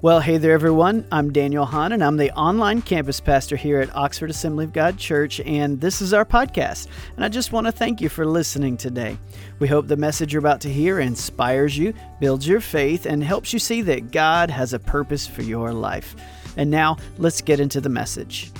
Well, hey there, everyone. I'm Daniel Hahn, and I'm the online campus pastor here at Oxford Assembly of God Church, and this is our podcast. And I just want to thank you for listening today. We hope the message you're about to hear inspires you, builds your faith, and helps you see that God has a purpose for your life. And now, let's get into the message.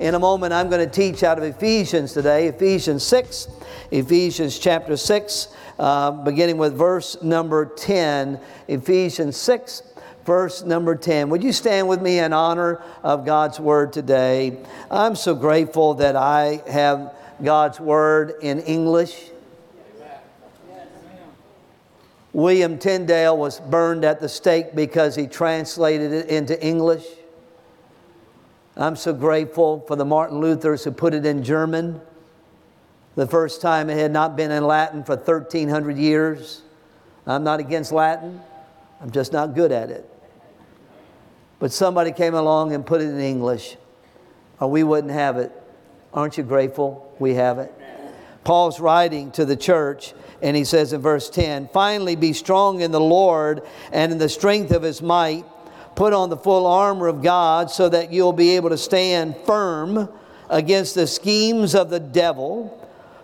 In a moment, I'm going to teach out of Ephesians today, Ephesians 6, Ephesians chapter 6 uh, beginning with verse number 10, Ephesians 6, verse number 10. Would you stand with me in honor of God's word today? I'm so grateful that I have God's word in English. William Tyndale was burned at the stake because he translated it into English. I'm so grateful for the Martin Luthers who put it in German. The first time it had not been in Latin for 1,300 years. I'm not against Latin, I'm just not good at it. But somebody came along and put it in English, or we wouldn't have it. Aren't you grateful we have it? Paul's writing to the church, and he says in verse 10 Finally, be strong in the Lord and in the strength of his might. Put on the full armor of God so that you'll be able to stand firm against the schemes of the devil.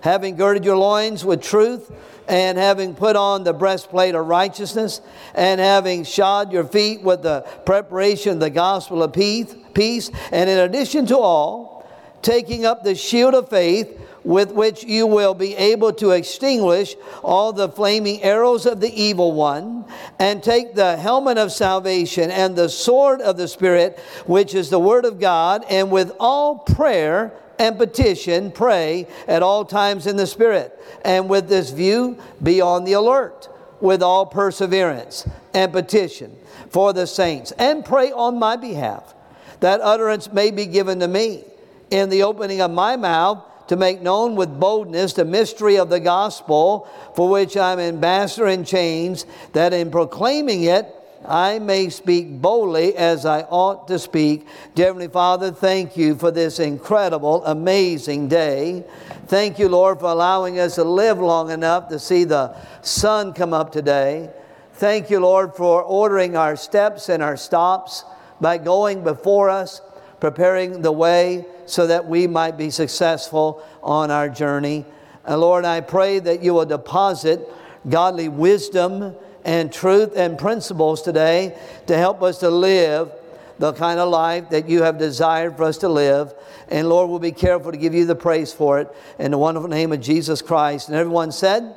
having girded your loins with truth, and having put on the breastplate of righteousness, and having shod your feet with the preparation of the gospel of peace, and in addition to all, taking up the shield of faith with which you will be able to extinguish all the flaming arrows of the evil one, and take the helmet of salvation and the sword of the Spirit, which is the Word of God, and with all prayer and petition, pray at all times in the Spirit. And with this view, be on the alert with all perseverance and petition for the saints, and pray on my behalf that utterance may be given to me in the opening of my mouth to make known with boldness the mystery of the gospel for which I'm ambassador in chains, that in proclaiming it, I may speak boldly as I ought to speak. Dear Heavenly Father, thank you for this incredible, amazing day. Thank you, Lord, for allowing us to live long enough to see the sun come up today. Thank you, Lord, for ordering our steps and our stops by going before us, preparing the way so that we might be successful on our journey. And Lord, I pray that you will deposit godly wisdom and truth and principles today to help us to live the kind of life that you have desired for us to live. And Lord, we'll be careful to give you the praise for it in the wonderful name of Jesus Christ. And everyone said,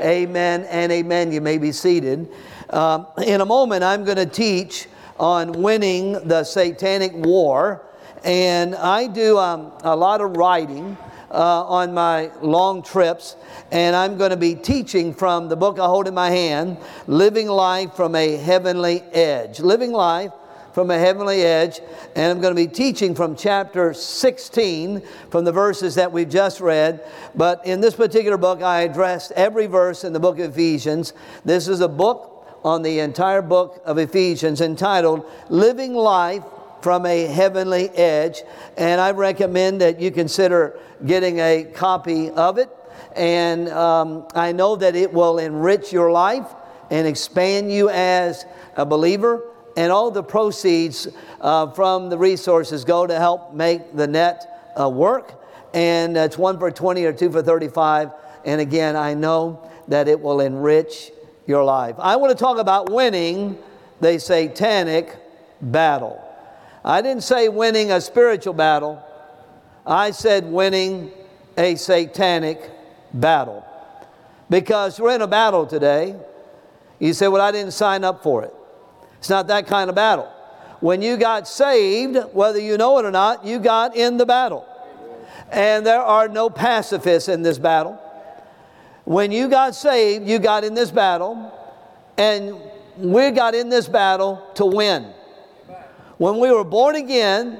Amen, amen and amen. You may be seated. Um, in a moment, I'm going to teach on winning the satanic war. And I do um, a lot of writing uh, on my long trips, and I'm going to be teaching from the book I hold in my hand, Living Life from a Heavenly Edge. Living Life from a heavenly edge, and I'm going to be teaching from chapter 16 from the verses that we've just read. But in this particular book, I addressed every verse in the book of Ephesians. This is a book on the entire book of Ephesians entitled Living Life from a heavenly edge. And I recommend that you consider getting a copy of it. And um, I know that it will enrich your life and expand you as a believer. And all the proceeds uh, from the resources go to help make the net uh, work. And it's one for 20 or two for 35. And again, I know that it will enrich your life. I want to talk about winning the satanic battle. I didn't say winning a spiritual battle, I said winning a satanic battle. Because we're in a battle today. You say, Well, I didn't sign up for it. It's not that kind of battle. When you got saved, whether you know it or not, you got in the battle. And there are no pacifists in this battle. When you got saved, you got in this battle, and we got in this battle to win. When we were born again,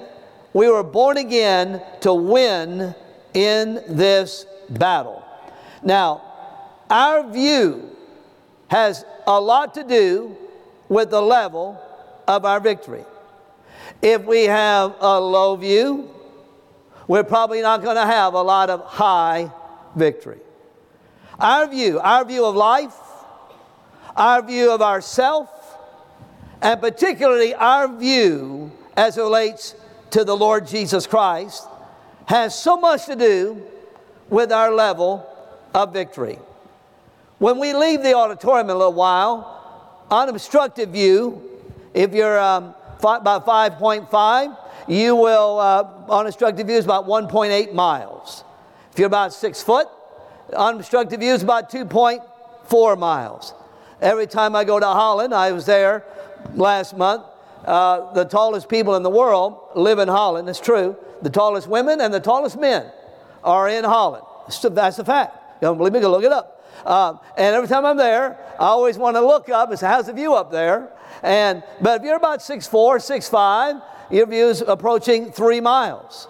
we were born again to win in this battle. Now, our view has a lot to do with the level of our victory. If we have a low view, we're probably not going to have a lot of high victory. Our view, our view of life, our view of ourself, and particularly our view as it relates to the Lord Jesus Christ, has so much to do with our level of victory. When we leave the auditorium in a little while, unobstructed view, if you're um, five, about 5.5, you will, uh, unobstructed view is about 1.8 miles. If you're about six foot, unobstructed view is about 2.4 miles. Every time I go to Holland, I was there last month. Uh, the tallest people in the world live in Holland. It's true. The tallest women and the tallest men are in Holland. That's a fact. You don't believe me? Go look it up. Um, and every time I'm there, I always want to look up and say, "How's the view up there?" And but if you're about six four, six five, your view is approaching three miles.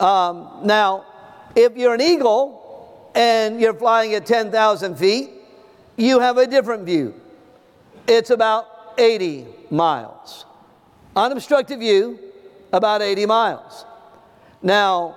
Um, now, if you're an eagle and you're flying at 10,000 feet, you have a different view. It's about 80 miles. Unobstructed view, about 80 miles. Now,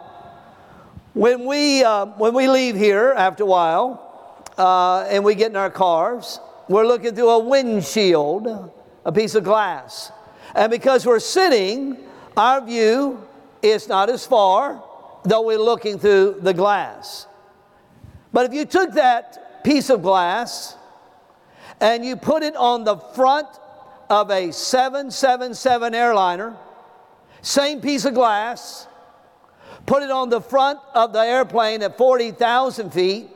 when we, uh, when we leave here after a while uh, and we get in our cars, we're looking through a windshield, a piece of glass. And because we're sitting, our view is not as far, though we're looking through the glass. But if you took that piece of glass and you put it on the front of a 777 airliner, same piece of glass, put it on the front of the airplane at 40,000 feet,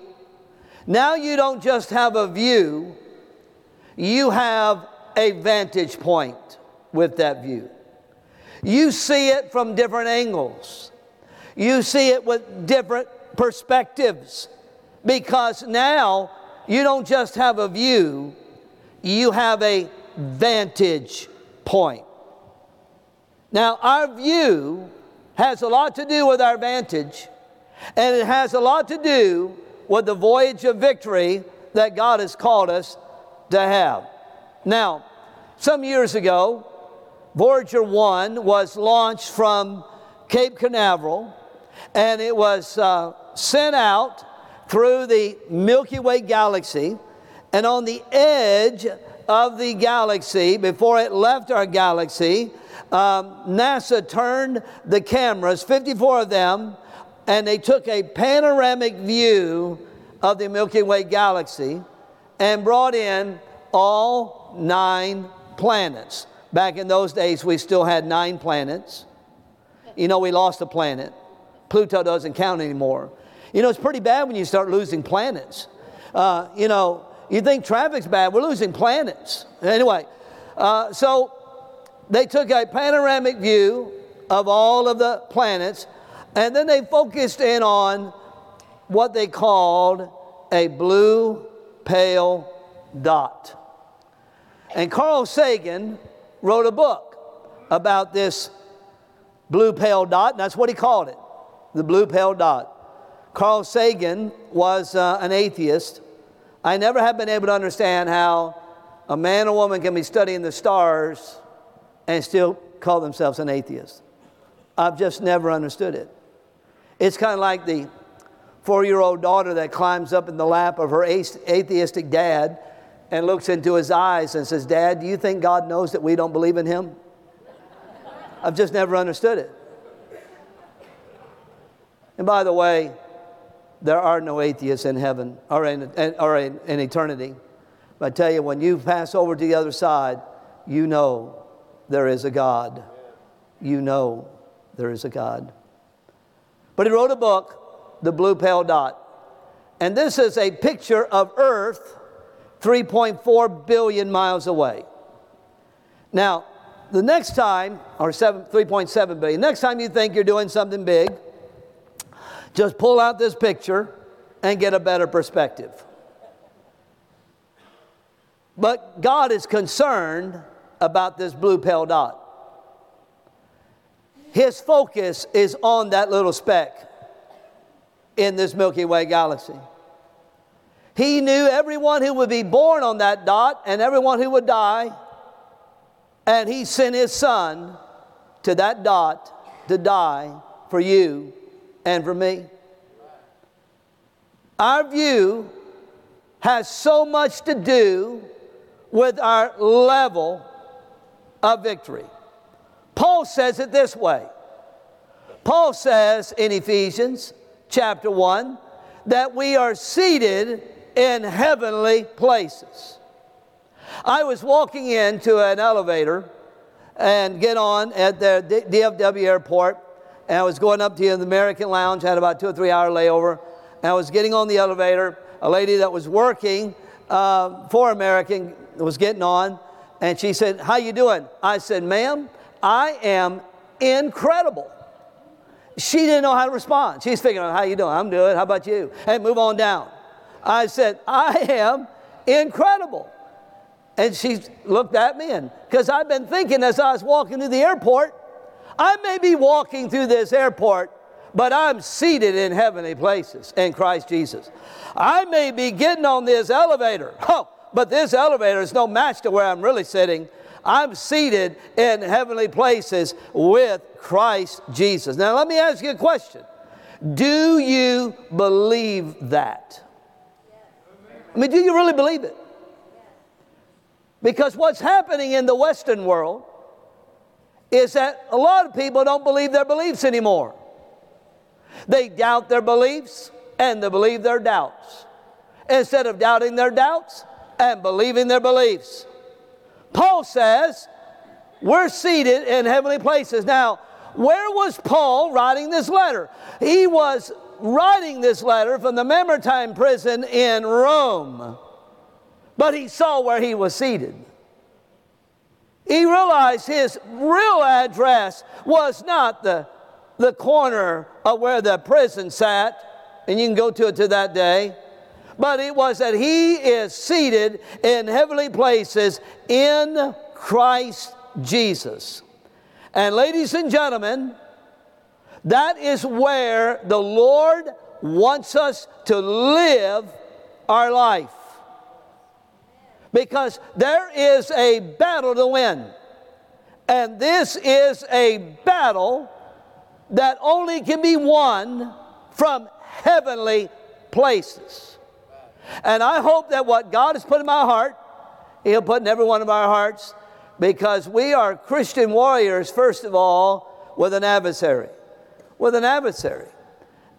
now you don't just have a view, you have a vantage point with that view. You see it from different angles. You see it with different perspectives because now you don't just have a view, you have a vantage point. Now, our view has a lot to do with our vantage, and it has a lot to do with the voyage of victory that God has called us to have. Now, some years ago, Voyager 1 was launched from Cape Canaveral and it was uh, sent out through the Milky Way galaxy. And on the edge of the galaxy, before it left our galaxy, um, NASA turned the cameras, 54 of them, and they took a panoramic view of the Milky Way galaxy and brought in all nine planets. Back in those days, we still had nine planets. You know, we lost a planet. Pluto doesn't count anymore. You know, it's pretty bad when you start losing planets. Uh, you know, you think traffic's bad, we're losing planets. Anyway, uh, so they took a panoramic view of all of the planets, and then they focused in on what they called a blue pale dot. And Carl Sagan wrote a book about this blue pale dot, and that's what he called it the blue pale dot. Carl Sagan was uh, an atheist. I never have been able to understand how a man or woman can be studying the stars and still call themselves an atheist. I've just never understood it. It's kind of like the four year old daughter that climbs up in the lap of her atheistic dad and looks into his eyes and says, Dad, do you think God knows that we don't believe in him? I've just never understood it. And by the way, there are no atheists in heaven or in, or in, in eternity. But I tell you, when you pass over to the other side, you know there is a God. You know there is a God. But he wrote a book, The Blue Pale Dot. And this is a picture of Earth 3.4 billion miles away. Now, the next time, or 3.7 billion, next time you think you're doing something big, just pull out this picture and get a better perspective. But God is concerned about this blue pale dot. his focus is on that little speck in this Milky Way galaxy. He knew everyone who would be born on that dot and everyone who would die. And he sent his son to that dot to die for you and for me. Our view has so much to do with our level of victory. Paul says it this way Paul says in Ephesians chapter 1 that we are seated in heavenly places. I was walking into an elevator and get on at the DFW airport, and I was going up to the American Lounge, had about two or three hour layover, and I was getting on the elevator. A lady that was working uh, for American was getting on, and she said, "How you doing?" I said, "Ma'am, I am incredible." She didn't know how to respond. She's figuring "How you doing?" I'm good. How about you? Hey, move on down. I said, "I am incredible." And she looked at me, and because I've been thinking as I was walking through the airport, I may be walking through this airport, but I'm seated in heavenly places in Christ Jesus. I may be getting on this elevator, oh, but this elevator is no match to where I'm really sitting. I'm seated in heavenly places with Christ Jesus. Now, let me ask you a question Do you believe that? I mean, do you really believe it? Because what's happening in the Western world is that a lot of people don't believe their beliefs anymore. They doubt their beliefs and they believe their doubts. Instead of doubting their doubts and believing their beliefs. Paul says, we're seated in heavenly places. Now, where was Paul writing this letter? He was writing this letter from the Mamertine prison in Rome but he saw where he was seated. He realized his real address was not the, the corner of where the prison sat, and you can go to it to that day, but it was that he is seated in heavenly places in Christ Jesus. And ladies and gentlemen, that is where the Lord wants us to live our life because there is a battle to win. And this is a battle that only can be won from heavenly places. And I hope that what God has put in my heart, He'll put in every one of our hearts, because we are Christian warriors, first of all, with an adversary. With an adversary.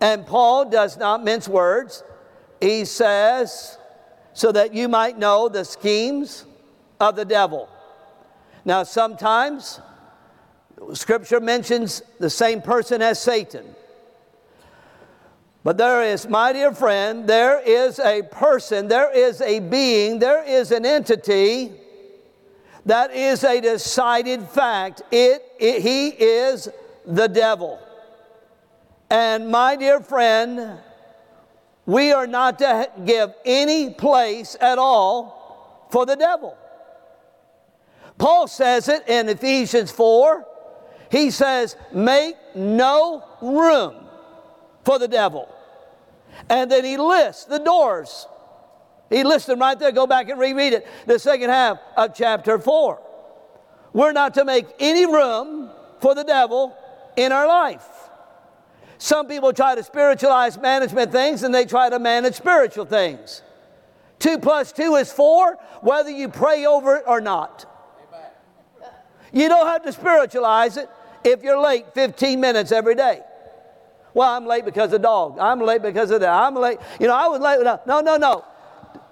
And Paul does not mince words. He says, so that you might know the schemes of the devil. Now, sometimes scripture mentions the same person as Satan. But there is, my dear friend, there is a person, there is a being, there is an entity that is a decided fact. It, it, he is the devil. And my dear friend, we are not to give any place at all for the devil. Paul says it in Ephesians 4. He says, Make no room for the devil. And then he lists the doors. He lists them right there. Go back and reread it. The second half of chapter 4. We're not to make any room for the devil in our life. Some people try to spiritualize management things and they try to manage spiritual things. Two plus two is four, whether you pray over it or not. You don't have to spiritualize it if you're late 15 minutes every day. Well, I'm late because of dog. I'm late because of that. I'm late. You know, I was late. No, no, no.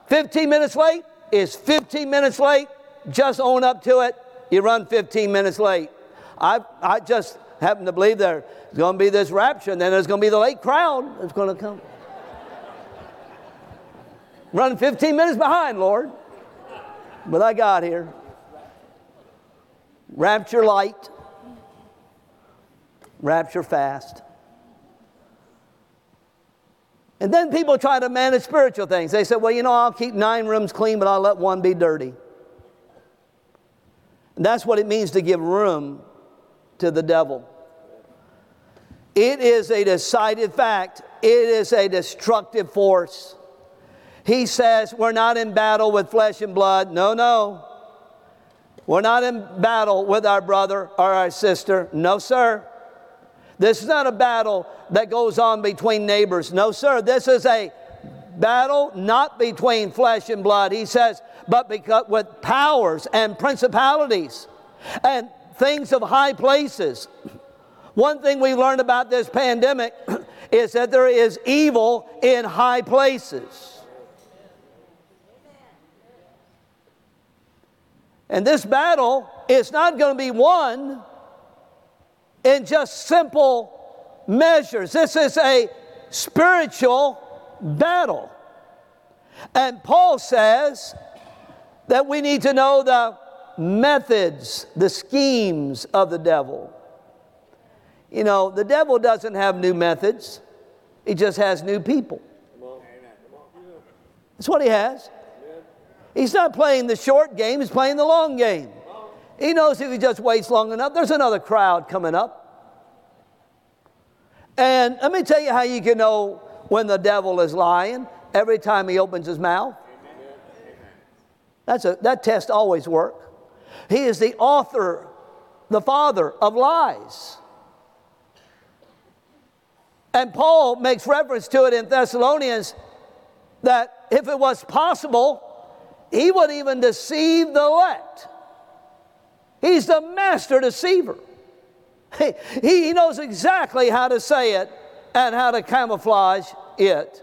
15 minutes late is 15 minutes late. Just own up to it. You run 15 minutes late. I, I just happen to believe there's going to be this rapture, and then there's going to be the late crowd that's going to come. Running 15 minutes behind, Lord. But I got here. Rapture light, rapture fast. And then people try to manage spiritual things. They say, well, you know, I'll keep nine rooms clean, but I'll let one be dirty. And that's what it means to give room to the devil. It is a decided fact, it is a destructive force. He says, We're not in battle with flesh and blood. No, no. We're not in battle with our brother or our sister. No, sir. This is not a battle that goes on between neighbors. No, sir. This is a battle not between flesh and blood. He says, but because, with powers and principalities and things of high places. One thing we learned about this pandemic is that there is evil in high places. And this battle is not going to be won in just simple measures. This is a spiritual battle. And Paul says that we need to know the methods, the schemes of the devil. You know, the devil doesn't have new methods, he just has new people. That's what he has. He's not playing the short game, he's playing the long game. He knows if he just waits long enough, there's another crowd coming up. And let me tell you how you can know when the devil is lying every time he opens his mouth. That's a, that test always works. He is the author, the father of lies. And Paul makes reference to it in Thessalonians that if it was possible, he would even deceive the elect. He's the master deceiver. He, he knows exactly how to say it and how to camouflage it.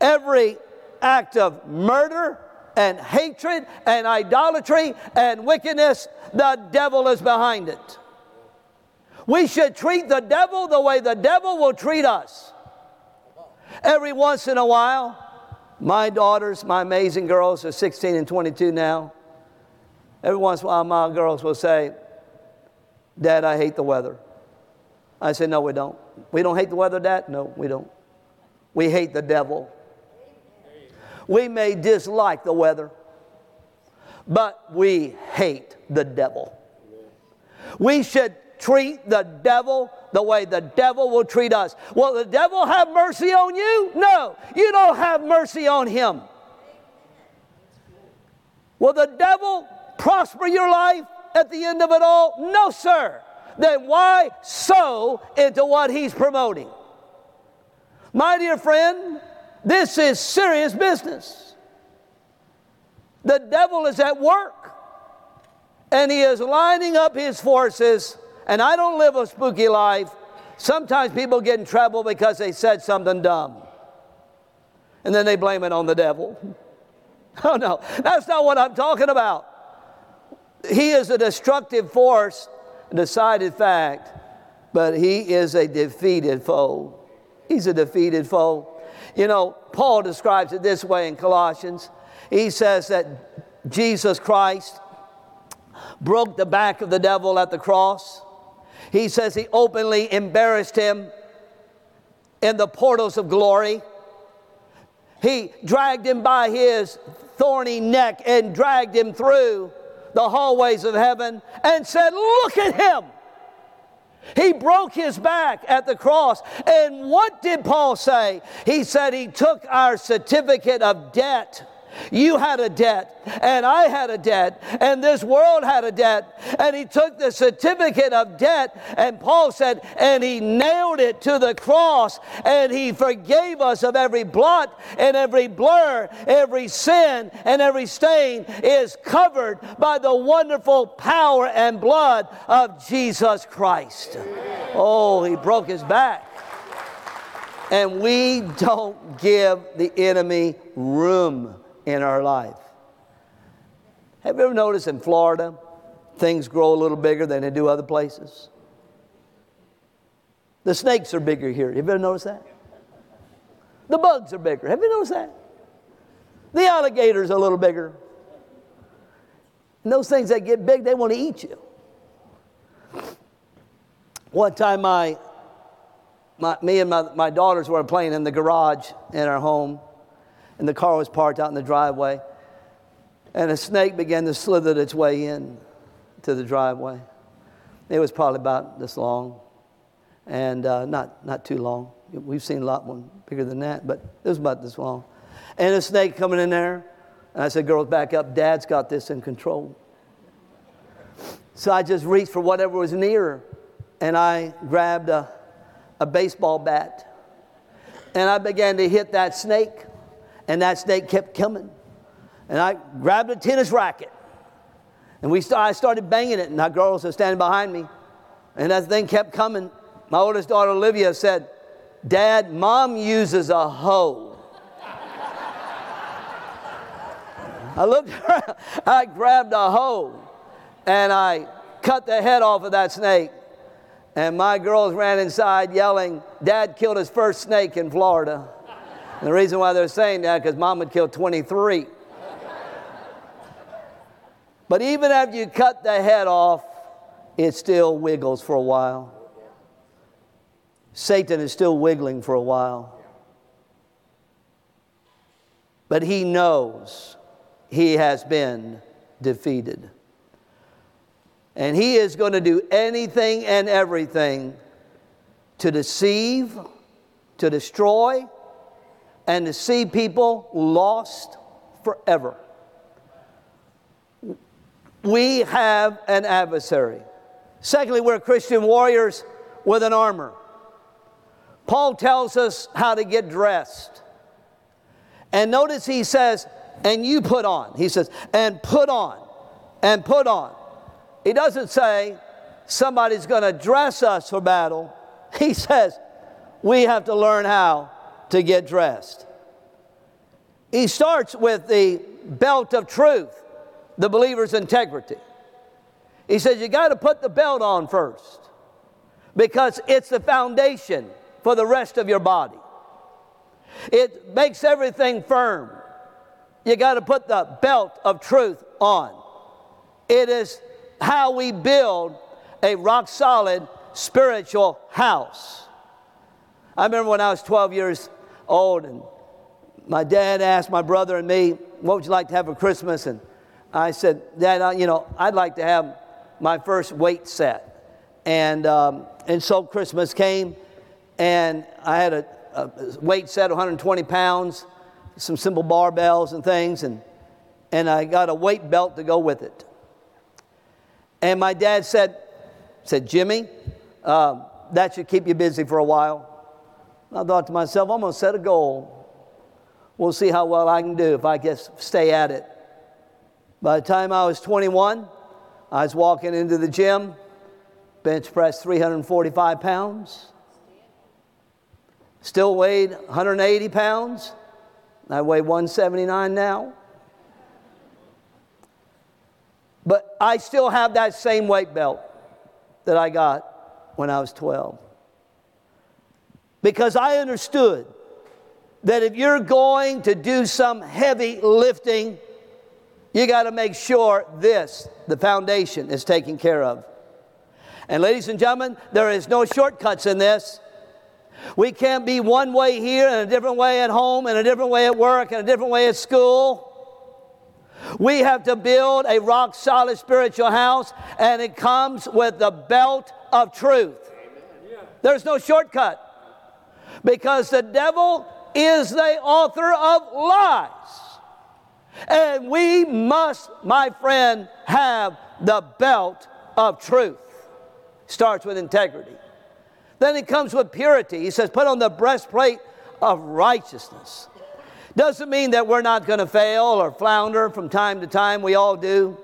Every act of murder and hatred and idolatry and wickedness, the devil is behind it. We should treat the devil the way the devil will treat us. Every once in a while, my daughters, my amazing girls, are 16 and 22 now. Every once in a while, my girls will say, Dad, I hate the weather. I say, No, we don't. We don't hate the weather, Dad? No, we don't. We hate the devil. We may dislike the weather, but we hate the devil. We should treat the devil the way the devil will treat us. Will the devil have mercy on you? No, you don't have mercy on him. Will the devil prosper your life at the end of it all? No, sir. Then why sow into what he's promoting? My dear friend, this is serious business. The devil is at work and he is lining up his forces. And I don't live a spooky life. Sometimes people get in trouble because they said something dumb. And then they blame it on the devil. Oh, no, that's not what I'm talking about. He is a destructive force, a decided fact, but he is a defeated foe. He's a defeated foe. You know, Paul describes it this way in Colossians. He says that Jesus Christ broke the back of the devil at the cross. He says he openly embarrassed him in the portals of glory. He dragged him by his thorny neck and dragged him through the hallways of heaven and said, Look at him. He broke his back at the cross. And what did Paul say? He said he took our certificate of debt you had a debt, and I had a debt, and this world had a debt. And he took the certificate of debt, and Paul said, and he nailed it to the cross, and he forgave us of every blot and every blur, every sin and every stain is covered by the wonderful power and blood of Jesus Christ. Oh, he broke his back. And we don't give the enemy room in our life. Have you ever noticed in Florida, things grow a little bigger than they do other places? The snakes are bigger here. Have you ever noticed that? The bugs are bigger. Have you noticed that? The alligators are a little bigger. And those things that get big, they want to eat you. One time, my, my, me and my, my daughters were playing in the garage in our home and the car was parked out in the driveway. And a snake began to slither its way in to the driveway. It was probably about this long. and uh, not, not too long. We've seen a lot bigger than that, but it was about this long. And a snake coming in there. And I said, Girls, back up. Dad's got this in control. So I just reached for whatever was near, and I grabbed a, a baseball bat. And I began to hit that snake, and that snake kept coming. And I grabbed a tennis racket, and we start, I started banging it, and my girls were standing behind me. And that thing kept coming. My oldest daughter, Olivia, said, Dad, mom uses a hoe. I looked around, I grabbed a hoe and I cut the head off of that snake. And my girls ran inside yelling, Dad killed his first snake in Florida. And the reason why they're saying that, because mom had killed 23. But even after you cut the head off, it still wiggles for a while. Satan is still wiggling for a while. But he knows he has been defeated. And he is going to do anything and everything to deceive, to destroy, and to see people lost forever. We have an adversary. Secondly, we're Christian warriors with an armor. Paul tells us how to get dressed. And notice he says, and you put on. He says, and put on, and put on. He doesn't say somebody's going to dress us for battle. He says we have to learn how to get dressed. He starts with the belt of truth, the believer's integrity. He says you got to put the belt on first because it's the foundation for the rest of your body. It makes everything firm. You got to put the belt of truth on. It is how we build a rock solid spiritual house. I remember when I was 12 years old and my dad asked my brother and me, What would you like to have for Christmas? And I said, Dad, you know, I'd like to have my first weight set. And, um, and so Christmas came and I had a, a weight set, 120 pounds, some simple barbells and things, and, and I got a weight belt to go with it. And my dad said, said Jimmy, uh, that should keep you busy for a while. I thought to myself, I'm going to set a goal. We'll see how well I can do if I just stay at it. By the time I was 21, I was walking into the gym, bench press 345 pounds. Still weighed 180 pounds. I weigh 179 now. But I still have that same weight belt that I got when I was 12. Because I understood that if you're going to do some heavy lifting, you got to make sure this, the foundation, is taken care of. And ladies and gentlemen, there is no shortcuts in this. We can't be one way here and a different way at home and a different way at work and a different way at school. We have to build a rock solid spiritual house, and it comes with the belt of truth. There's no shortcut because the devil is the author of lies. And we must, my friend, have the belt of truth. Starts with integrity. Then it comes with purity. He says, put on the breastplate of righteousness. Doesn't mean that we're not going to fail or flounder from time to time. We all do.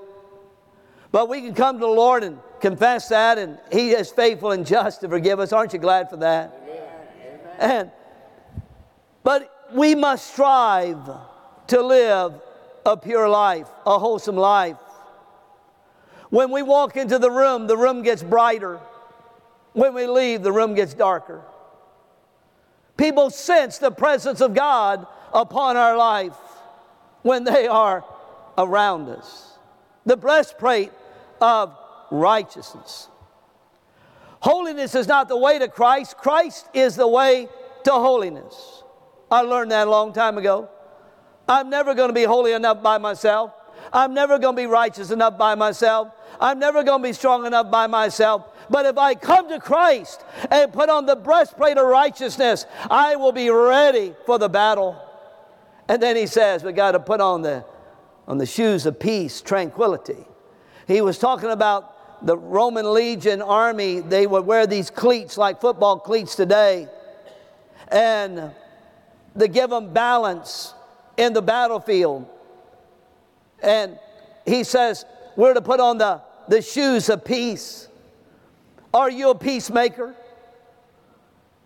But we can come to the Lord and confess that, and He is faithful and just to forgive us. Aren't you glad for that? And, but we must strive to live a pure life, a wholesome life. When we walk into the room, the room gets brighter. When we leave, the room gets darker. People sense the presence of God upon our life when they are around us. The breastplate of righteousness. Holiness is not the way to Christ, Christ is the way to holiness. I learned that a long time ago. I'm never going to be holy enough by myself. I'm never going to be righteous enough by myself. I'm never going to be strong enough by myself. But if I come to Christ and put on the breastplate of righteousness, I will be ready for the battle. And then he says, we got to put on the, on the shoes of peace, tranquility. He was talking about the Roman legion army. They would wear these cleats like football cleats today. And they give them balance in the battlefield. And he says, we're to put on the, the shoes of peace. Are you a peacemaker?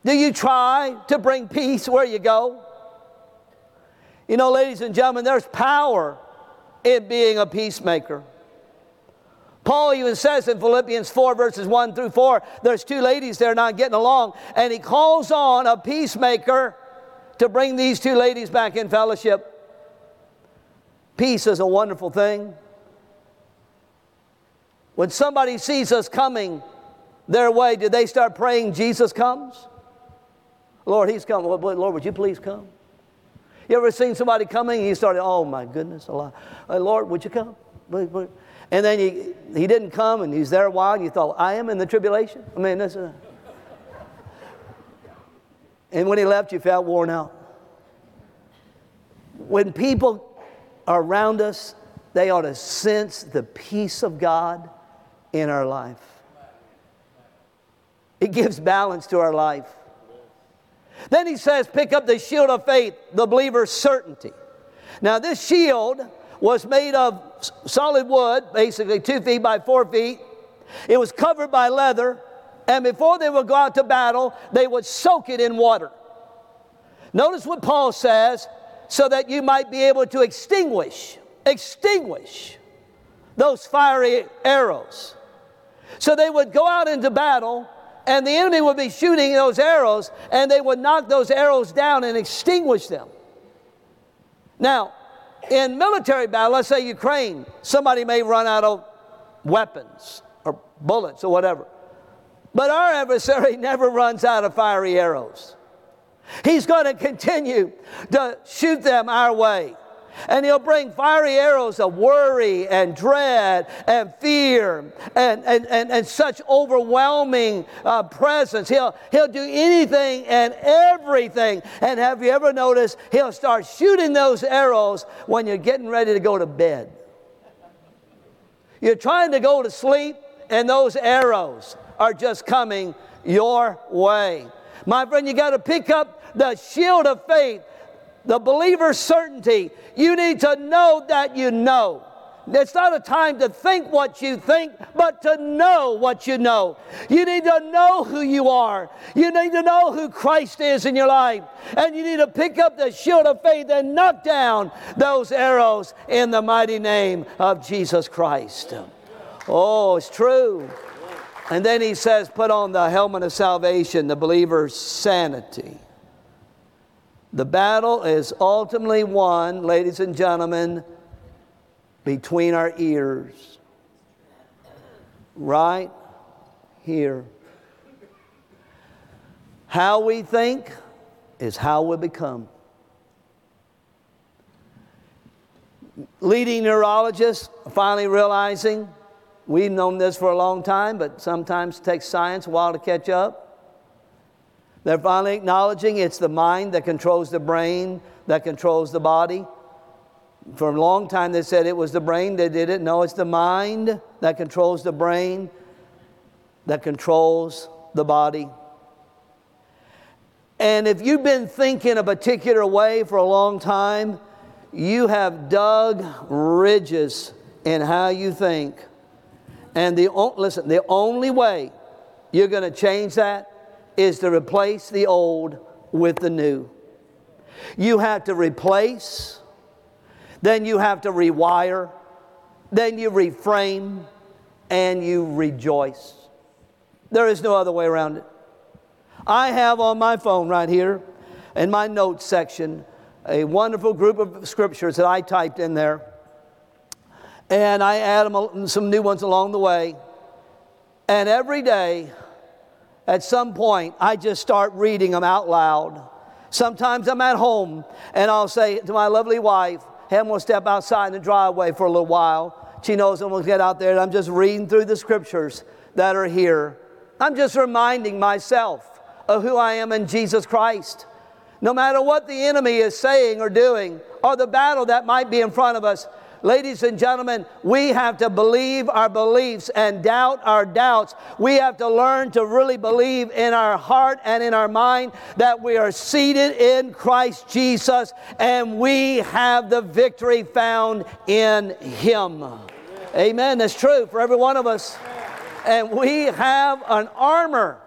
Do you try to bring peace where you go? You know, ladies and gentlemen, there's power in being a peacemaker. Paul even says in Philippians 4, verses 1 through 4, there's two ladies there not getting along, and he calls on a peacemaker to bring these two ladies back in fellowship. Peace is a wonderful thing. When somebody sees us coming their way, do they start praying, Jesus comes? Lord, he's coming. Lord, would you please come? You ever seen somebody coming and you started, oh my goodness, a lot. Lord, would you come? And then he, he didn't come and he's there a while and you thought, I am in the tribulation? I mean. And when he left, you felt worn out. When people are around us, they ought to sense the peace of God in our life. It gives balance to our life. Then he says, pick up the shield of faith, the believer's certainty. Now, this shield was made of solid wood, basically two feet by four feet. It was covered by leather, and before they would go out to battle, they would soak it in water. Notice what Paul says so that you might be able to extinguish, extinguish those fiery arrows. So they would go out into battle and the enemy would be shooting those arrows, and they would knock those arrows down and extinguish them. Now, in military battle, let's say Ukraine, somebody may run out of weapons or bullets or whatever. But our adversary never runs out of fiery arrows. He's going to continue to shoot them our way. And he'll bring fiery arrows of worry and dread and fear and, and, and, and such overwhelming uh, presence. He'll, he'll do anything and everything. And have you ever noticed he'll start shooting those arrows when you're getting ready to go to bed? You're trying to go to sleep, and those arrows are just coming your way. My friend, you got to pick up the shield of faith the believer's certainty. You need to know that you know. It's not a time to think what you think, but to know what you know. You need to know who you are. You need to know who Christ is in your life. And you need to pick up the shield of faith and knock down those arrows in the mighty name of Jesus Christ. Oh, it's true. And then he says, put on the helmet of salvation, the believer's sanity. The battle is ultimately won, ladies and gentlemen, between our ears. Right here. How we think is how we become. Leading neurologists finally realizing we've known this for a long time, but sometimes it takes science a while to catch up. They're finally acknowledging it's the mind that controls the brain, that controls the body. For a long time, they said it was the brain that did it. No, it's the mind that controls the brain, that controls the body. And if you've been thinking a particular way for a long time, you have dug ridges in how you think. And the listen, the only way you're going to change that is to replace the old with the new. You have to replace, then you have to rewire, then you reframe, and you rejoice. There is no other way around it. I have on my phone right here in my notes section a wonderful group of scriptures that I typed in there. And I add some new ones along the way. And every day, at some point, I just start reading them out loud. Sometimes I'm at home and I'll say to my lovely wife, hey, I'm going to step outside in the driveway for a little while. She knows I'm going to get out there and I'm just reading through the scriptures that are here. I'm just reminding myself of who I am in Jesus Christ. No matter what the enemy is saying or doing, or the battle that might be in front of us, Ladies and gentlemen, we have to believe our beliefs and doubt our doubts. We have to learn to really believe in our heart and in our mind that we are seated in Christ Jesus and we have the victory found in Him. Amen. That's true for every one of us. And we have an armor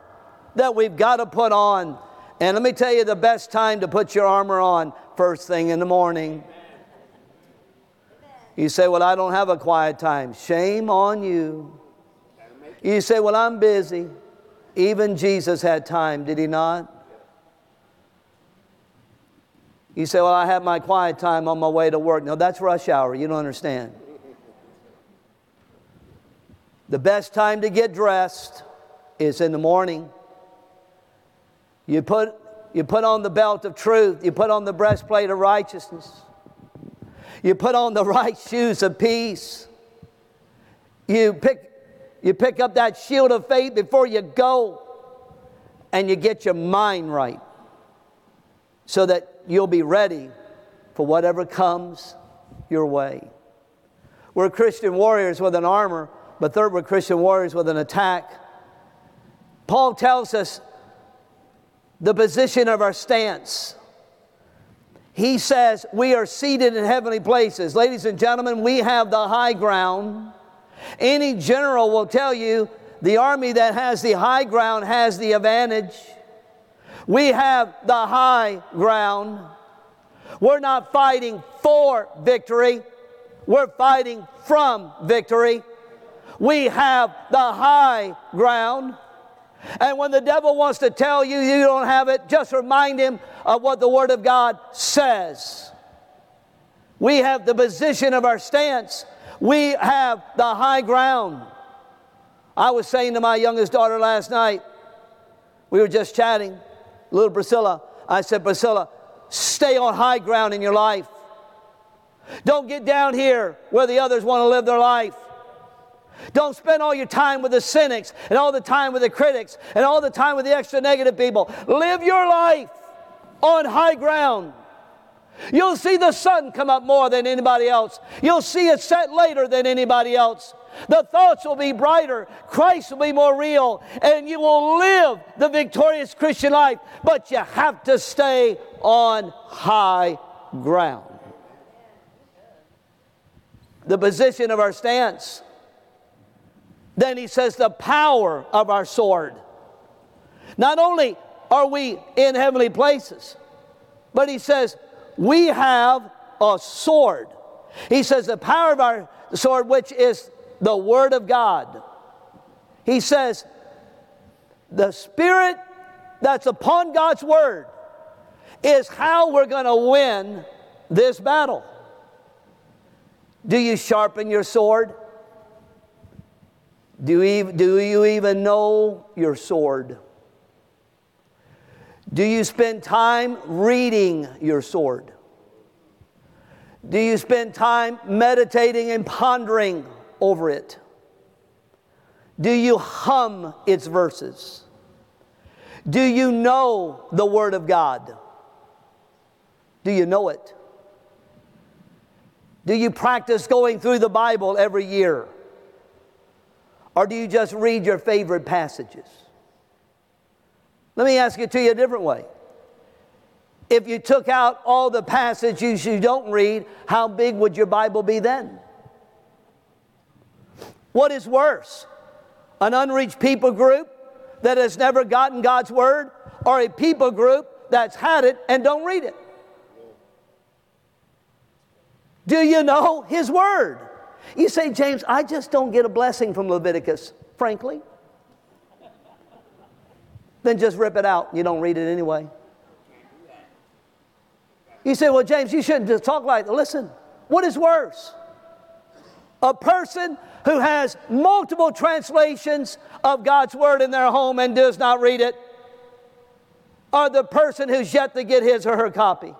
that we've got to put on. And let me tell you the best time to put your armor on first thing in the morning. You say, Well, I don't have a quiet time. Shame on you. You say, Well, I'm busy. Even Jesus had time, did he not? You say, Well, I have my quiet time on my way to work. No, that's rush hour. You don't understand. The best time to get dressed is in the morning. You put, you put on the belt of truth, you put on the breastplate of righteousness. You put on the right shoes of peace. You pick, you pick up that shield of faith before you go, and you get your mind right so that you'll be ready for whatever comes your way. We're Christian warriors with an armor, but third, we're Christian warriors with an attack. Paul tells us the position of our stance he says we are seated in heavenly places. Ladies and gentlemen, we have the high ground. Any general will tell you the army that has the high ground has the advantage. We have the high ground. We're not fighting for victory, we're fighting from victory. We have the high ground. And when the devil wants to tell you you don't have it, just remind him of what the Word of God says. We have the position of our stance, we have the high ground. I was saying to my youngest daughter last night, we were just chatting, little Priscilla. I said, Priscilla, stay on high ground in your life. Don't get down here where the others want to live their life. Don't spend all your time with the cynics and all the time with the critics and all the time with the extra negative people. Live your life on high ground. You'll see the sun come up more than anybody else. You'll see it set later than anybody else. The thoughts will be brighter. Christ will be more real. And you will live the victorious Christian life. But you have to stay on high ground. The position of our stance then he says, the power of our sword. Not only are we in heavenly places, but he says, we have a sword. He says, the power of our sword, which is the Word of God. He says, the Spirit that's upon God's Word is how we're going to win this battle. Do you sharpen your sword? Do you, do you even know your sword? Do you spend time reading your sword? Do you spend time meditating and pondering over it? Do you hum its verses? Do you know the Word of God? Do you know it? Do you practice going through the Bible every year? Or do you just read your favorite passages? Let me ask it to you a different way. If you took out all the passages you don't read, how big would your Bible be then? What is worse? An unreached people group that has never gotten God's Word, or a people group that's had it and don't read it? Do you know His Word? You say, James, I just don't get a blessing from Leviticus, frankly. then just rip it out. You don't read it anyway. You say, well, James, you shouldn't just talk like that. Listen, what is worse? A person who has multiple translations of God's word in their home and does not read it, or the person who's yet to get his or her copy.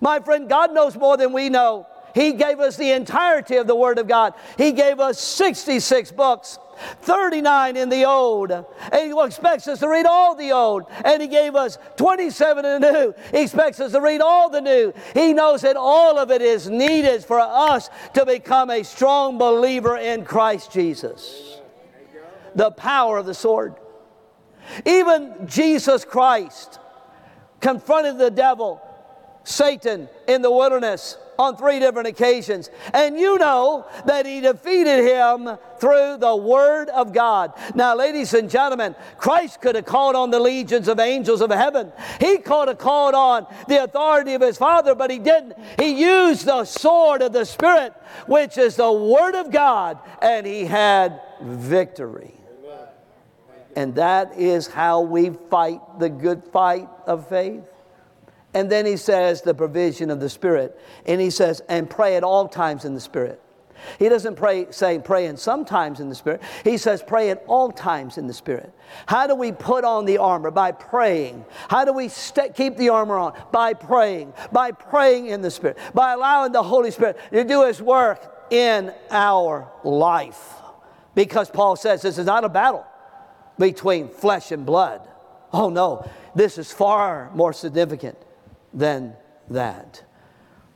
My friend, God knows more than we know. He gave us the entirety of the Word of God. He gave us 66 books. 39 in the Old. And He expects us to read all the Old. And He gave us 27 in the New. He expects us to read all the New. He knows that all of it is needed for us to become a strong believer in Christ Jesus. The power of the sword. Even Jesus Christ confronted the devil, Satan, in the wilderness on three different occasions. And you know that he defeated him through the Word of God. Now, ladies and gentlemen, Christ could have called on the legions of angels of heaven. He could have called on the authority of his Father, but he didn't. He used the sword of the Spirit, which is the Word of God, and he had victory. And that is how we fight the good fight of faith. And then he says the provision of the Spirit. And he says, and pray at all times in the Spirit. He doesn't pray, say pray in sometimes in the Spirit. He says pray at all times in the Spirit. How do we put on the armor? By praying. How do we st- keep the armor on? By praying. By praying in the Spirit. By allowing the Holy Spirit to do His work in our life. Because Paul says this is not a battle between flesh and blood. Oh no, this is far more significant than that.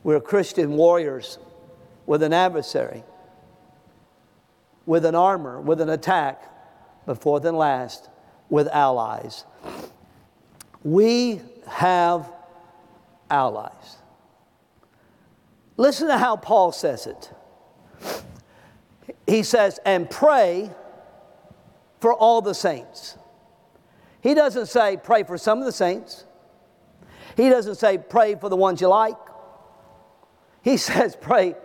We're Christian warriors with an adversary, with an armor, with an attack, but fourth and last, with allies. We have allies. Listen to how Paul says it. He says, and pray for all the saints. He doesn't say pray for some of the saints. He doesn't say pray for the ones you like. He says pray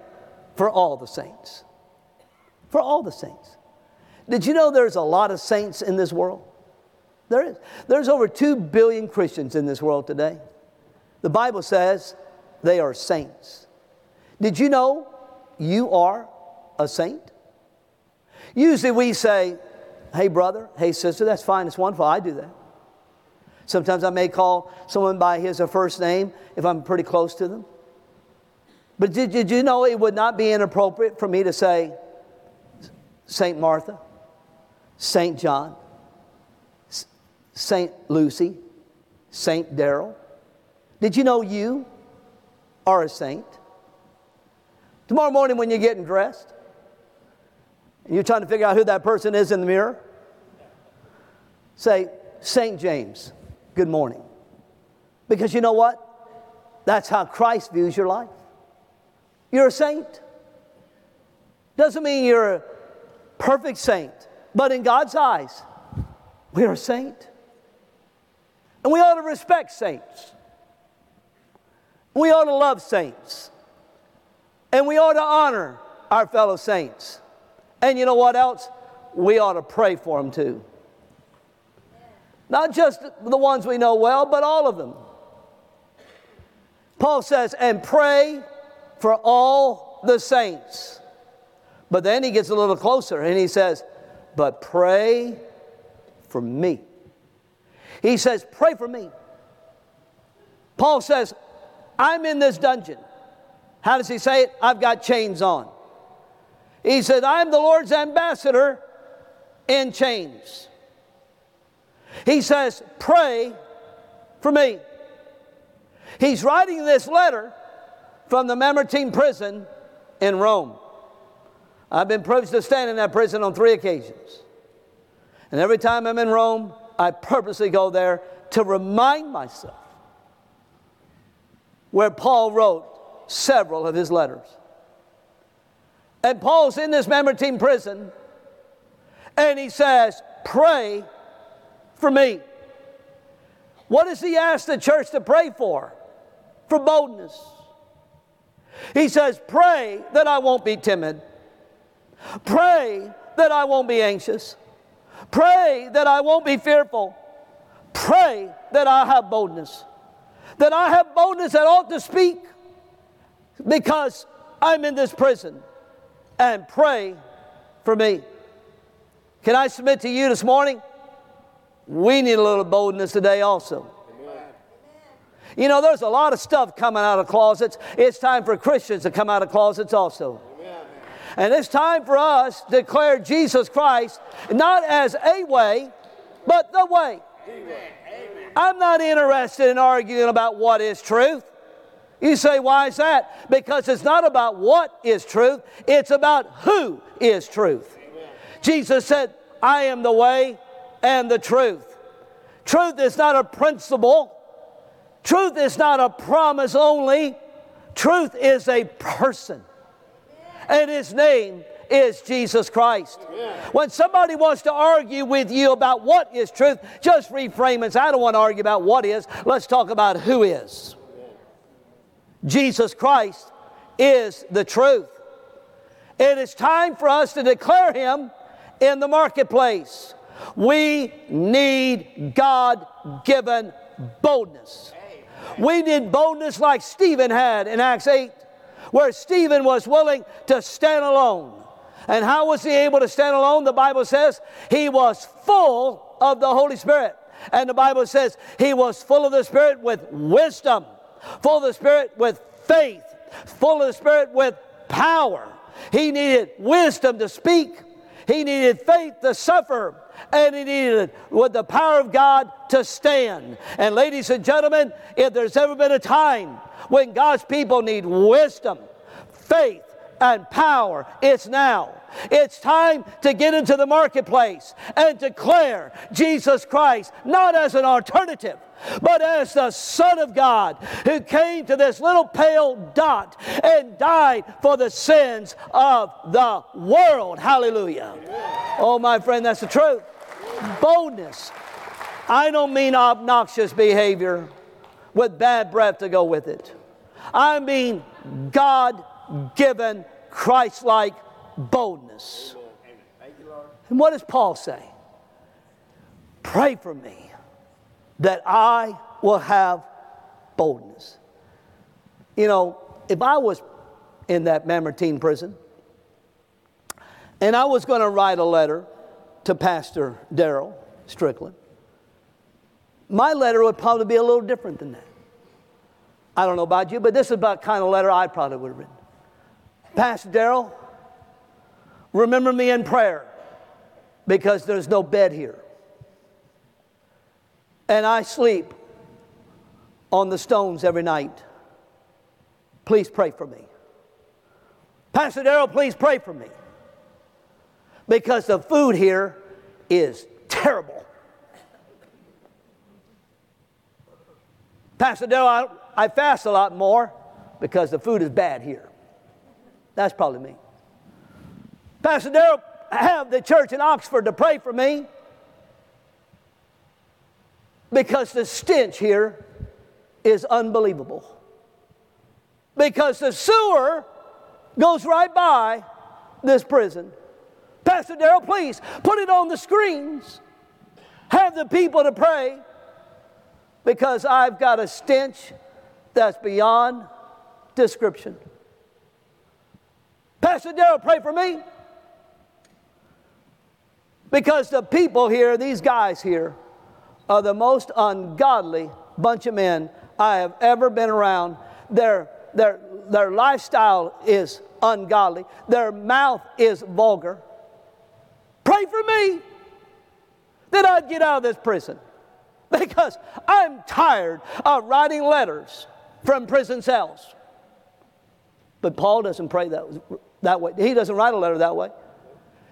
for all the saints. For all the saints. Did you know there's a lot of saints in this world? There is. There's over 2 billion Christians in this world today. The Bible says they are saints. Did you know you are a saint? Usually we say, hey brother, hey sister, that's fine, it's wonderful, I do that. Sometimes I may call someone by his or first name if I'm pretty close to them. But did, did you know it would not be inappropriate for me to say St. Martha, St. John, St. Lucy, St. Daryl? Did you know you are a saint? Tomorrow morning when you're getting dressed, and you're trying to figure out who that person is in the mirror, say, St. James, good morning. Because you know what? That's how Christ views your life. You're a saint. Doesn't mean you're a perfect saint, but in God's eyes, we're a saint. And we ought to respect saints. We ought to love saints. And we ought to honor our fellow saints. And you know what else? We ought to pray for them too. Not just the ones we know well, but all of them. Paul says, and pray for all the saints. But then he gets a little closer and he says, but pray for me. He says, pray for me. Paul says, I'm in this dungeon. How does he say it? I've got chains on. He said, I'm the Lord's ambassador in chains. He says, Pray for me. He's writing this letter from the Mamertine prison in Rome. I've been privileged to stand in that prison on three occasions. And every time I'm in Rome, I purposely go there to remind myself where Paul wrote several of his letters. And Paul's in this Mamertine prison, and he says, Pray for me. What does he ask the church to pray for? For boldness. He says, Pray that I won't be timid. Pray that I won't be anxious. Pray that I won't be fearful. Pray that I have boldness. That I have boldness that ought to speak because I'm in this prison. And pray for me. Can I submit to you this morning? We need a little boldness today also. Amen. You know, there's a lot of stuff coming out of closets. It's time for Christians to come out of closets also. And it's time for us to declare Jesus Christ not as a way, but the way. Amen. I'm not interested in arguing about what is truth. You say, why is that? Because it's not about what is truth, it's about who is truth. Amen. Jesus said, I am the way and the truth. Truth is not a principle, truth is not a promise only, truth is a person and his name is Jesus Christ. When somebody wants to argue with you about what is truth, just reframe it. I don't want to argue about what is. Let's talk about who is. Jesus Christ is the truth. It is time for us to declare him in the marketplace. We need God given boldness. We need boldness like Stephen had in Acts 8 where Stephen was willing to stand alone. And how was he able to stand alone? The Bible says he was full of the Holy Spirit. And the Bible says he was full of the Spirit with wisdom, full of the Spirit with faith, full of the Spirit with power. He needed wisdom to speak, he needed faith to suffer, and he needed it with the power of God to stand. And ladies and gentlemen, if there's ever been a time when God's people need wisdom, faith, and power, it's now. It's time to get into the marketplace and declare Jesus Christ not as an alternative, but as the Son of God who came to this little pale dot and died for the sins of the world. Hallelujah. Oh, my friend, that's the truth. Boldness. I don't mean obnoxious behavior with bad breath to go with it. I mean God given, Christ like boldness. And what does Paul say? Pray for me that I will have boldness. You know, if I was in that Mamertine prison and I was going to write a letter to Pastor Daryl Strickland, my letter would probably be a little different than that. I don't know about you, but this is about kind of letter I probably would have written. Pastor Daryl, remember me in prayer because there's no bed here. And I sleep on the stones every night. Please pray for me. Pastor Daryl, please pray for me. Because the food here is terrible. Pastor Daryl, I, I fast a lot more because the food is bad here. That's probably me. Pastor Daryl, have the church in Oxford to pray for me because the stench here is unbelievable. Because the sewer goes right by this prison. Pastor Daryl, please put it on the screens. Have the people to pray because I've got a stench that's beyond description. Pastor Daryl, pray for me. Because the people here, these guys here, are the most ungodly bunch of men I have ever been around. Their, their, their lifestyle is ungodly, their mouth is vulgar. Pray for me that I'd get out of this prison because I'm tired of writing letters from prison cells. But Paul doesn't pray that, that way. He doesn't write a letter that way.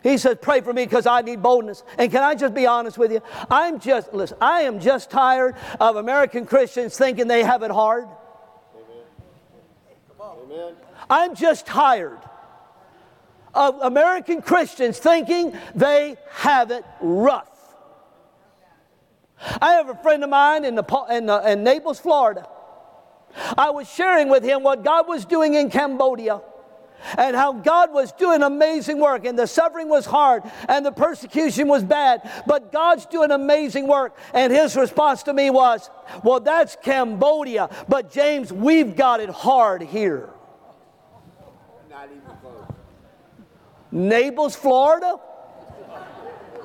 He says, Pray for me because I need boldness. And can I just be honest with you? I'm just, listen, I am just tired of American Christians thinking they have it hard. Amen. I'm just tired of American Christians thinking they have it rough. I have a friend of mine in, the, in, the, in Naples, Florida. I was sharing with him what God was doing in Cambodia and how God was doing amazing work, and the suffering was hard, and the persecution was bad, but God's doing amazing work. And his response to me was, Well, that's Cambodia, but James, we've got it hard here. Naples, Florida?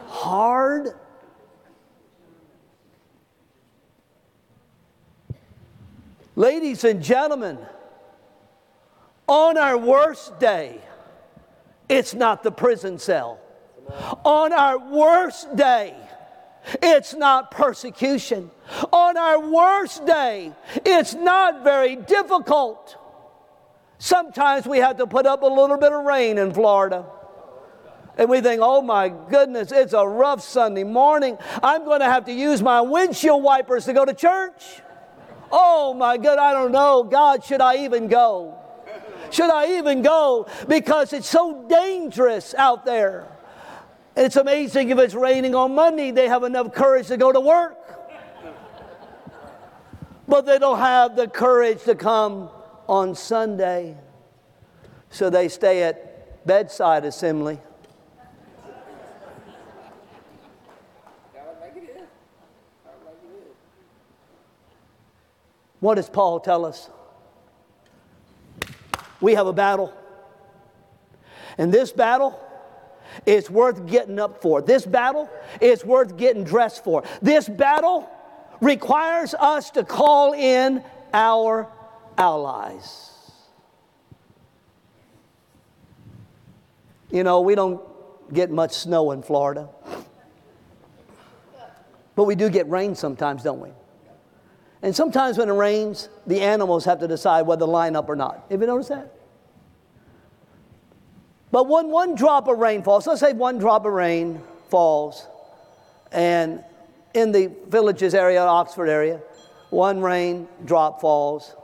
Hard? Ladies and gentlemen, on our worst day, it's not the prison cell. On our worst day, it's not persecution. On our worst day, it's not very difficult. Sometimes we have to put up a little bit of rain in Florida. And we think, oh my goodness, it's a rough Sunday morning. I'm going to have to use my windshield wipers to go to church. Oh my God, I don't know. God, should I even go? Should I even go? Because it's so dangerous out there. It's amazing if it's raining on Monday, they have enough courage to go to work. But they don't have the courage to come on Sunday. So they stay at bedside assembly. What does Paul tell us? We have a battle. And this battle is worth getting up for. This battle is worth getting dressed for. This battle requires us to call in our allies. You know, we don't get much snow in Florida. But we do get rain sometimes, don't we? And sometimes when it rains, the animals have to decide whether to line up or not. Have you noticed that? But when one drop of rain falls, let's say one drop of rain falls, and in the villages area, Oxford area, one rain drop falls.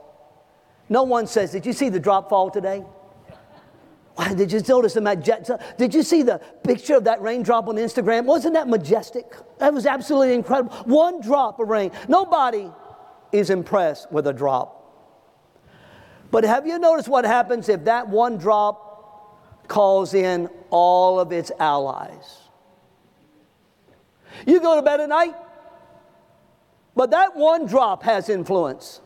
No one says, Did you see the drop fall today? Why, did you notice the majestic? Did you see the picture of that raindrop on Instagram? Wasn't that majestic? That was absolutely incredible. One drop of rain. Nobody is impressed with a drop. But have you noticed what happens if that one drop calls in all of its allies? You go to bed at night, but that one drop has influence.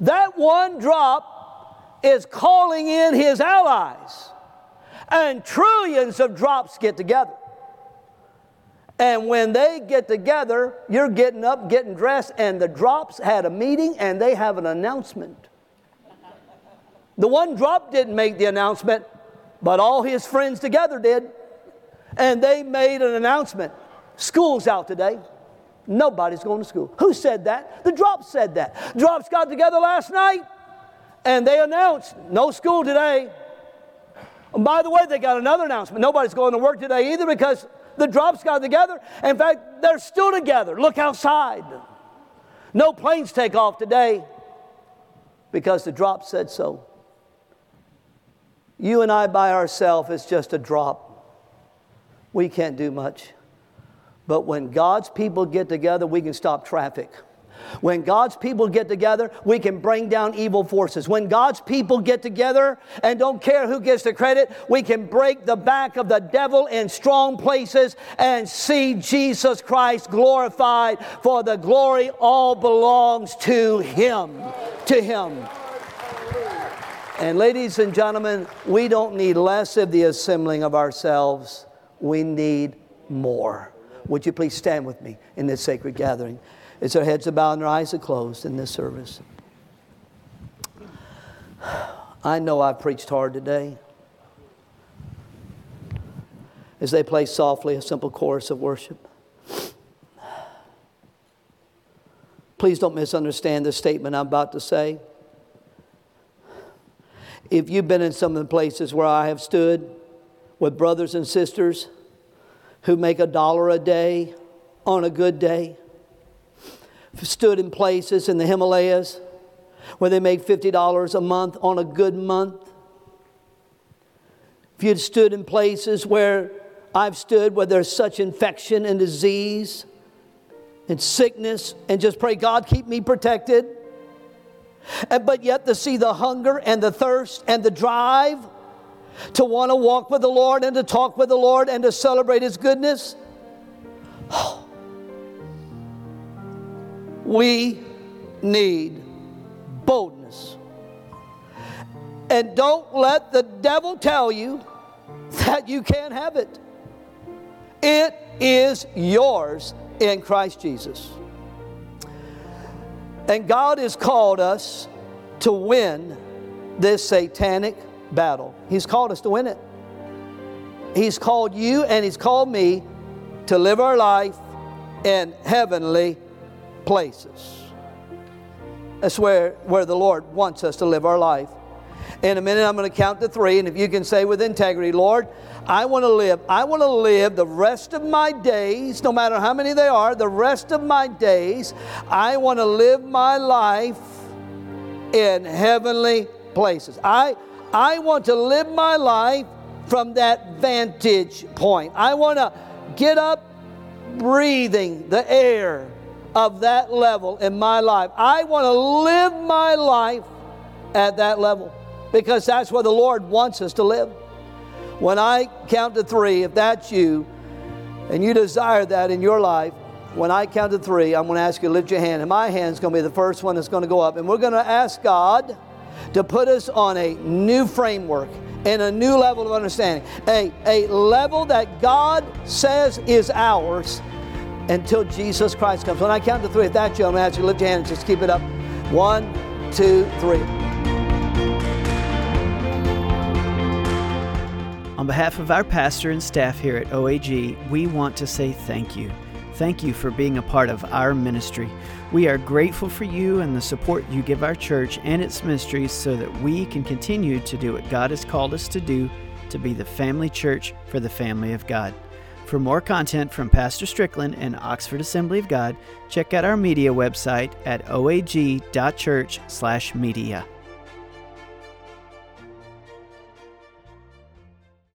That one drop is calling in his allies, and trillions of drops get together. And when they get together, you're getting up, getting dressed, and the drops had a meeting and they have an announcement. The one drop didn't make the announcement, but all his friends together did. And they made an announcement School's out today. Nobody's going to school. Who said that? The drops said that. Drops got together last night and they announced no school today. And by the way, they got another announcement. Nobody's going to work today either because the drops got together. In fact, they're still together. Look outside. No planes take off today because the drop said so. You and I by ourselves is just a drop. We can't do much. But when God's people get together, we can stop traffic. When God's people get together, we can bring down evil forces. When God's people get together and don't care who gets the credit, we can break the back of the devil in strong places and see Jesus Christ glorified, for the glory all belongs to Him. To Him. And ladies and gentlemen, we don't need less of the assembling of ourselves, we need more. Would you please stand with me in this sacred gathering? As our heads are bowed and their eyes are closed in this service. I know I've preached hard today. As they play softly a simple chorus of worship. Please don't misunderstand the statement I'm about to say. If you've been in some of the places where I have stood with brothers and sisters who make a dollar a day on a good day, stood in places in the Himalayas where they make $50 a month on a good month. If you'd stood in places where I've stood where there's such infection and disease and sickness, and just pray, God, keep me protected. And, but yet to see the hunger and the thirst and the drive to want to walk with the Lord and to talk with the Lord and to celebrate His goodness. Oh, we need boldness. And don't let the devil tell you that you can't have it. It is yours in Christ Jesus. And God has called us to win this satanic battle. He's called us to win it. He's called you and He's called me to live our life in heavenly places. That's where, where the Lord wants us to live our life. In a minute, I'm going to count to three, and if you can say with integrity, Lord, I want to live. I want to live the rest of my days, no matter how many they are, the rest of my days, I want to live my life in heavenly places. I, I want to live my life from that vantage point. I want to get up breathing the air of that level in my life. I want to live my life at that level because that's where the Lord wants us to live. When I count to three, if that's you and you desire that in your life, when I count to three, I'm going to ask you to lift your hand, and my hand's going to be the first one that's going to go up. And we're going to ask God to put us on a new framework and a new level of understanding, a, a level that God says is ours until Jesus Christ comes. When I count to three, if that's you, I'm going to ask you to lift your hand and just keep it up. One, two, three. On behalf of our pastor and staff here at OAG, we want to say thank you. Thank you for being a part of our ministry. We are grateful for you and the support you give our church and its ministries so that we can continue to do what God has called us to do to be the family church for the family of God. For more content from Pastor Strickland and Oxford Assembly of God, check out our media website at oag.church/media.